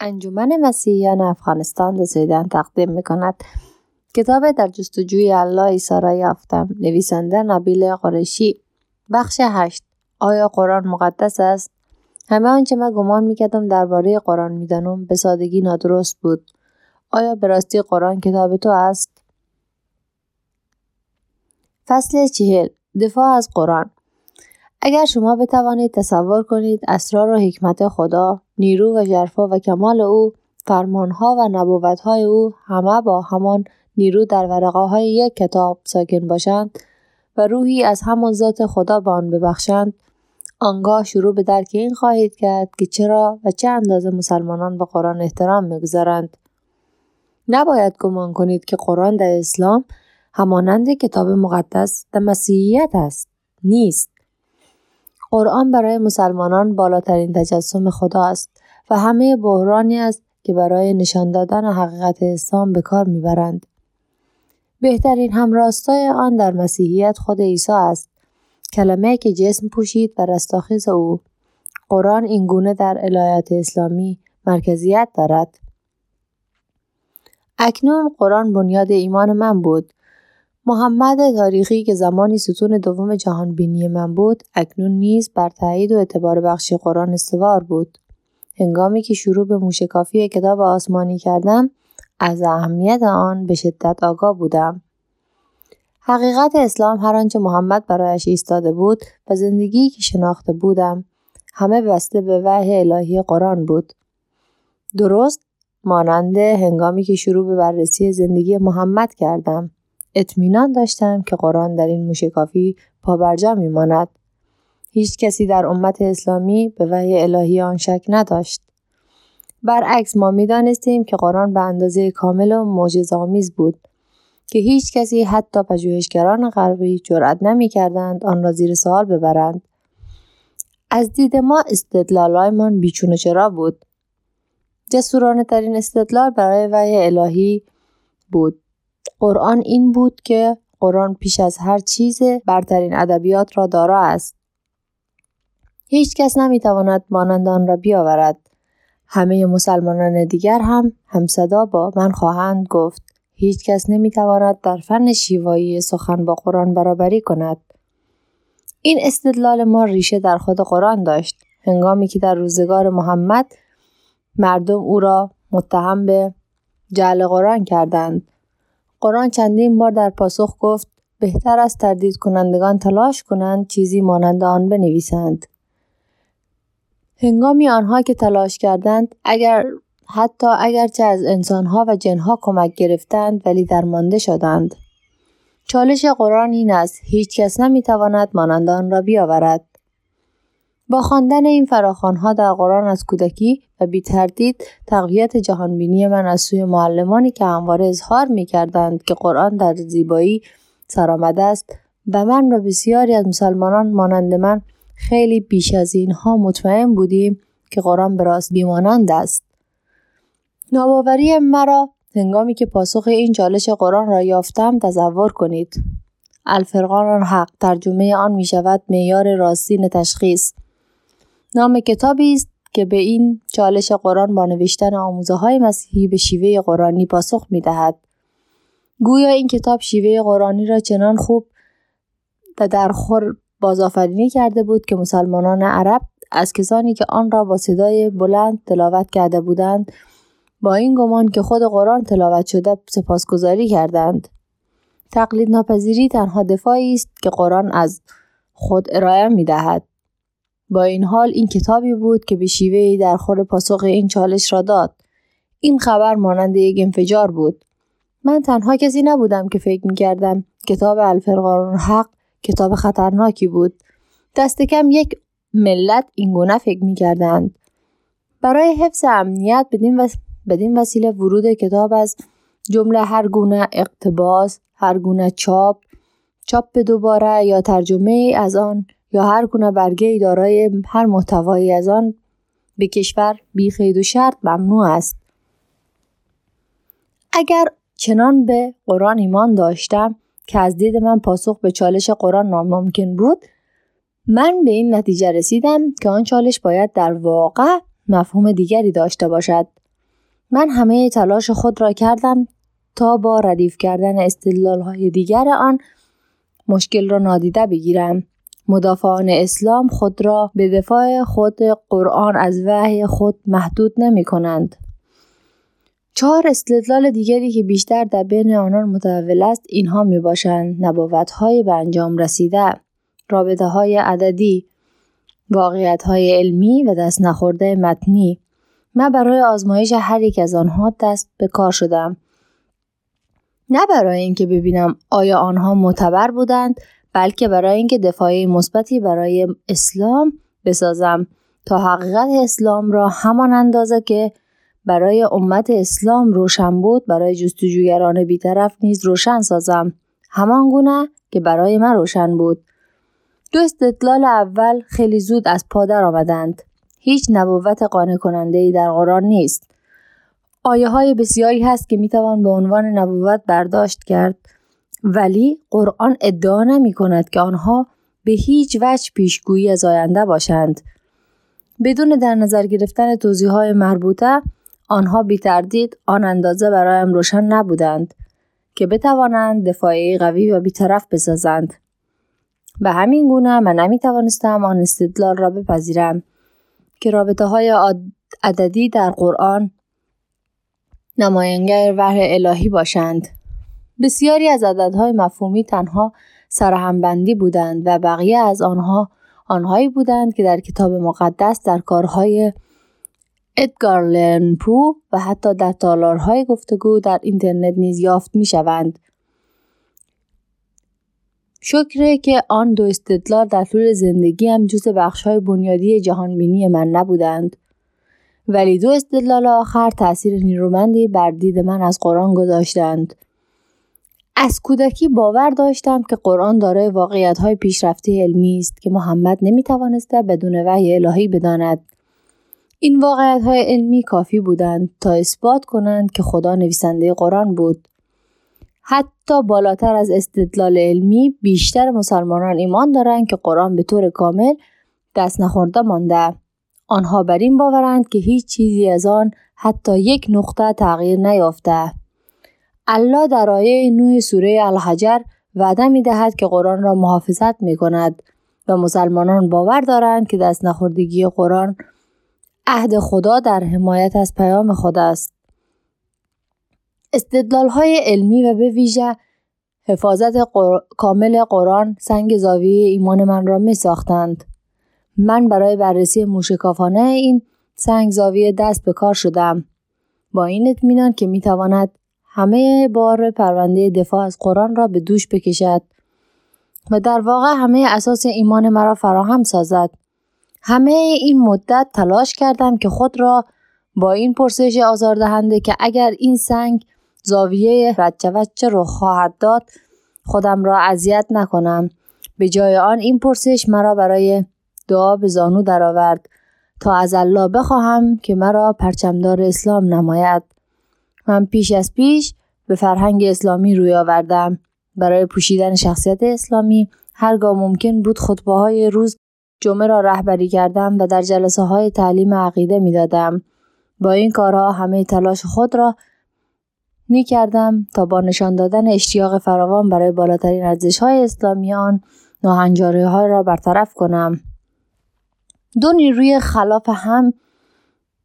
انجمن مسیحیان افغانستان رسیدن تقدیم می کند کتاب در جستجوی الله ایسا را یافتم. نویسنده نبیل قرشی بخش هشت. آیا قرآن مقدس است؟ همه آنچه من گمان می‌کردم درباره قرآن می‌دانم به سادگی نادرست بود. آیا به راستی قرآن کتاب تو است؟ فصل چهل. دفاع از قرآن. اگر شما بتوانید تصور کنید اسرار و حکمت خدا نیرو و جرفا و کمال او فرمانها و نبوتهای او همه با همان نیرو در ورقه های یک کتاب ساکن باشند و روحی از همان ذات خدا به آن ببخشند آنگاه شروع به درک این خواهید کرد که چرا و چه اندازه مسلمانان به قرآن احترام می‌گذارند. نباید گمان کنید که قرآن در اسلام همانند کتاب مقدس در مسیحیت است نیست. قرآن برای مسلمانان بالاترین تجسم خدا است و همه بحرانی است که برای نشان دادن حقیقت اسلام به کار می‌برند. بهترین همراستای آن در مسیحیت خود عیسی است. کلمه که جسم پوشید و رستاخیز او. قرآن اینگونه در الهیات اسلامی مرکزیت دارد. اکنون قرآن بنیاد ایمان من بود محمد تاریخی که زمانی ستون دوم جهان بینی من بود اکنون نیز بر تایید و اعتبار بخشی قرآن استوار بود. هنگامی که شروع به موشکافی کتاب آسمانی کردم از اهمیت آن به شدت آگاه بودم. حقیقت اسلام هر آنچه محمد برایش ایستاده بود و زندگی که شناخته بودم همه بسته به وحی الهی قرآن بود. درست مانند هنگامی که شروع به بررسی زندگی محمد کردم. اطمینان داشتم که قرآن در این موشکافی پابرجا میماند. هیچ کسی در امت اسلامی به وحی الهی آن شک نداشت. برعکس ما می‌دانستیم که قرآن به اندازه کامل و معجزه‌آمیز بود که هیچ کسی حتی پژوهشگران غربی جرأت نمی‌کردند آن را زیر سوال ببرند. از دید ما استدلالهایمان بیچون و چرا بود؟ جسورانه ترین استدلال برای وحی الهی بود. قرآن این بود که قرآن پیش از هر چیز برترین ادبیات را دارا است. هیچ کس نمی‌تواند مانند آن را بیاورد. همه مسلمانان دیگر هم همصدا با من خواهند گفت. هیچ کس نمی‌تواند در فن شیوایی سخن با قرآن برابری کند. این استدلال ما ریشه در خود قرآن داشت. هنگامی که در روزگار محمد مردم او را متهم به جعل قرآن کردند. قرآن چندین بار در پاسخ گفت بهتر است تردید کنندگان تلاش کنند چیزی مانند آن بنویسند. هنگامی آنها که تلاش کردند اگر حتی اگرچه از انسانها و جنها کمک گرفتند ولی درمانده شدند. چالش قرآن این است هیچ کس نمی‌تواند مانند آن را بیاورد. با خواندن این فراخوانها در قرآن از کودکی و بی تردید تقویت جهانبینی من از سوی معلمانی که همواره اظهار می کردند که قرآن در زیبایی سرآمده است و من و بسیاری از مسلمانان مانند من خیلی بیش از اینها مطمئن بودیم که قرآن به راست بیمانند است. ناباوری مرا هنگامی که پاسخ این چالش قرآن را یافتم تصور کنید. الفرقان حق ترجمه آن می شود معیار راستین تشخیص نام کتابی است که به این چالش قرآن با نوشتن آموزه های مسیحی به شیوه قرآنی پاسخ می دهد. گویا این کتاب شیوه قرآنی را چنان خوب و در خور بازآفرینی کرده بود که مسلمانان عرب از کسانی که آن را با صدای بلند تلاوت کرده بودند با این گمان که خود قرآن تلاوت شده سپاسگزاری کردند. تقلید ناپذیری تنها دفاعی است که قرآن از خود ارائه می دهد. با این حال این کتابی بود که به شیوهی در خور پاسخ این چالش را داد. این خبر مانند یک انفجار بود. من تنها کسی نبودم که فکر می‌کردم کتاب الفرقان حق کتاب خطرناکی بود. دست کم یک ملت این گونه فکر می‌کردند. برای حفظ امنیت بدین, وس... بدین وسیله ورود کتاب از جمله هر گونه اقتباس، هر گونه چاپ، چاپ دوباره یا ترجمه از آن یا هر گونه برگه دارای هر محتوایی از آن به کشور بی و شرط ممنوع است. اگر چنان به قرآن ایمان داشتم که از دید من پاسخ به چالش قرآن ناممکن بود من به این نتیجه رسیدم که آن چالش باید در واقع مفهوم دیگری داشته باشد من همه تلاش خود را کردم تا با ردیف کردن استدلال های دیگر آن مشکل را نادیده بگیرم مدافعان اسلام خود را به دفاع خود قرآن از وحی خود محدود نمی کنند. چهار استدلال دیگری که بیشتر در بین آنان متحول است اینها می باشند. نبوت های به انجام رسیده رابطه های عددی واقعیت های علمی و دست نخورده متنی. من برای آزمایش هر یک از آنها دست به کار شدم. نه برای اینکه ببینم آیا آنها معتبر بودند بلکه برای اینکه دفاعی مثبتی برای اسلام بسازم. تا حقیقت اسلام را همان اندازه که برای امت اسلام روشن بود برای جستجوگران بیطرف نیز روشن سازم. همان گونه که برای من روشن بود. دو استدلال اول خیلی زود از پادر آمدند. هیچ نبوت قانع کننده ای در قرآن نیست. آیه های بسیاری هست که می‌توان به عنوان نبوت برداشت کرد. ولی قرآن ادعا نمی کند که آنها به هیچ وجه پیشگویی از آینده باشند. بدون در نظر گرفتن توضیح های مربوطه آنها بی تردید آن اندازه برایم روشن نبودند که بتوانند دفاعی قوی و بیطرف بسازند. به همین گونه من نمی توانستم آن استدلال را بپذیرم که رابطه های عددی در قرآن نماینگر وحی الهی باشند. بسیاری از عددهای مفهومی تنها سرهمبندی بودند و بقیه از آنها آنهایی بودند که در کتاب مقدس در کارهای ادگار لرنپو و حتی در تالارهای گفتگو در اینترنت نیز یافت می شوند. شکره که آن دو استدلال در طول زندگی هم جز بخشهای بنیادی جهانبینی من نبودند. ولی دو استدلال آخر تاثیر نیرومندی بر دید من از قرآن گذاشتند. از کودکی باور داشتم که قرآن دارای واقعیت های پیشرفته علمی است که محمد نمی توانسته بدون وحی الهی بداند. این واقعیت های علمی کافی بودند تا اثبات کنند که خدا نویسنده قرآن بود. حتی بالاتر از استدلال علمی بیشتر مسلمانان ایمان دارند که قرآن به طور کامل دست نخورده مانده. آنها بر این باورند که هیچ چیزی از آن حتی یک نقطه تغییر نیافته. الله در آیه نوح سوره الحجر وعده می دهد که قرآن را محافظت می کند و مسلمانان باور دارند که دست نخوردگی قرآن عهد خدا در حمایت از پیام خدا است. استدلال های علمی و به ویژه حفاظت کامل قرآن سنگ زاویه ایمان من را می ساختند. من برای بررسی موشکافانه این سنگ زاویه دست به کار شدم. با این اطمینان که می تواند همه بار پرونده دفاع از قرآن را به دوش بکشد و در واقع همه اساس ایمان مرا فراهم سازد. همه این مدت تلاش کردم که خود را با این پرسش آزاردهنده که اگر این سنگ زاویه رچوچه رو خواهد داد خودم را اذیت نکنم به جای آن این پرسش مرا برای دعا به زانو درآورد تا از الله بخواهم که مرا پرچمدار اسلام نماید من پیش از پیش به فرهنگ اسلامی روی آوردم برای پوشیدن شخصیت اسلامی هرگاه ممکن بود خطبه های روز جمعه را رهبری کردم و در جلسه های تعلیم عقیده می دادم. با این کارها همه تلاش خود را می کردم تا با نشان دادن اشتیاق فراوان برای بالاترین ارزش های اسلامیان ناهنجاری های را برطرف کنم. دو نیروی خلاف هم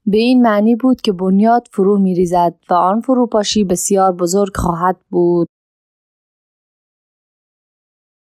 به این معنی بود که بنیاد فرو می ریزد و آن فروپاشی بسیار بزرگ خواهد بود.